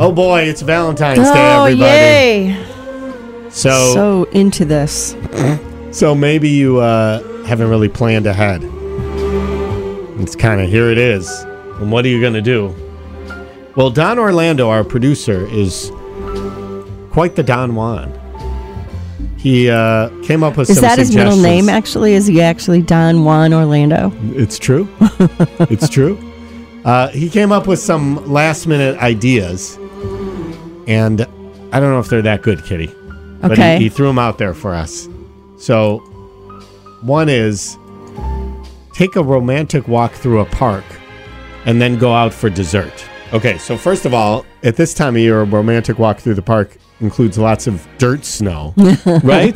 Oh boy, it's Valentine's Day, Oh, everybody. yay. So, So into this. so maybe you uh, haven't really planned ahead. It's kind of here it is. And what are you going to do? Well, Don Orlando, our producer, is quite the Don Juan. He uh, came up with Is that his middle name, actually? Is he actually Don Juan Orlando? It's true. it's true. Uh, he came up with some last minute ideas, and I don't know if they're that good, Kitty. But Okay. he, he threw them out there for us. So, one is take a romantic walk through a park and then go out for dessert. Okay, so first of all, at this time of year, a romantic walk through the park includes lots of dirt snow, right?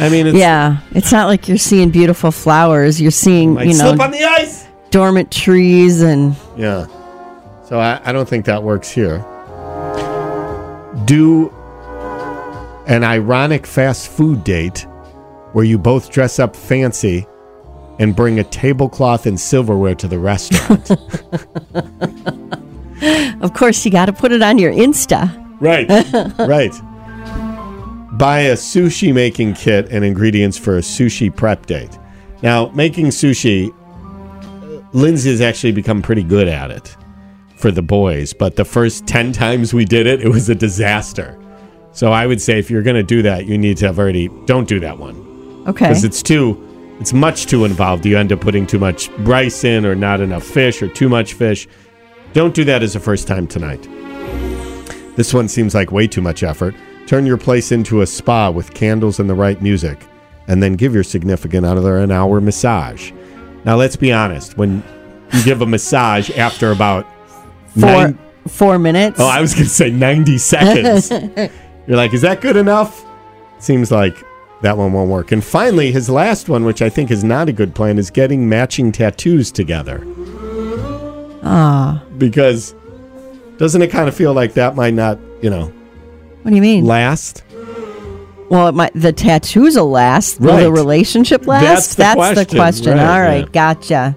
I mean, it's, Yeah. It's not like you're seeing beautiful flowers. You're seeing, you know, slip on the ice. dormant trees and Yeah. So I, I don't think that works here. Do an ironic fast food date where you both dress up fancy and bring a tablecloth and silverware to the restaurant. of course you got to put it on your Insta. right. right. Buy a sushi making kit and ingredients for a sushi prep date. Now, making sushi, uh, Lindsay has actually become pretty good at it for the boys, but the first 10 times we did it, it was a disaster. So I would say if you're going to do that, you need to have already, don't do that one. Okay. Because it's too, it's much too involved. You end up putting too much rice in or not enough fish or too much fish. Don't do that as a first time tonight. This one seems like way too much effort. Turn your place into a spa with candles and the right music, and then give your significant other an hour massage. Now, let's be honest. When you give a massage after about Four nine, four minutes. oh, I was going to say 90 seconds, you're like, is that good enough? Seems like that one won't work. And finally, his last one, which I think is not a good plan, is getting matching tattoos together. Ah. Because doesn't it kind of feel like that might not, you know, what do you mean? last? well, it might, the tattoos will last. Will the relationship last? That's the question. Right, All right, yeah. gotcha.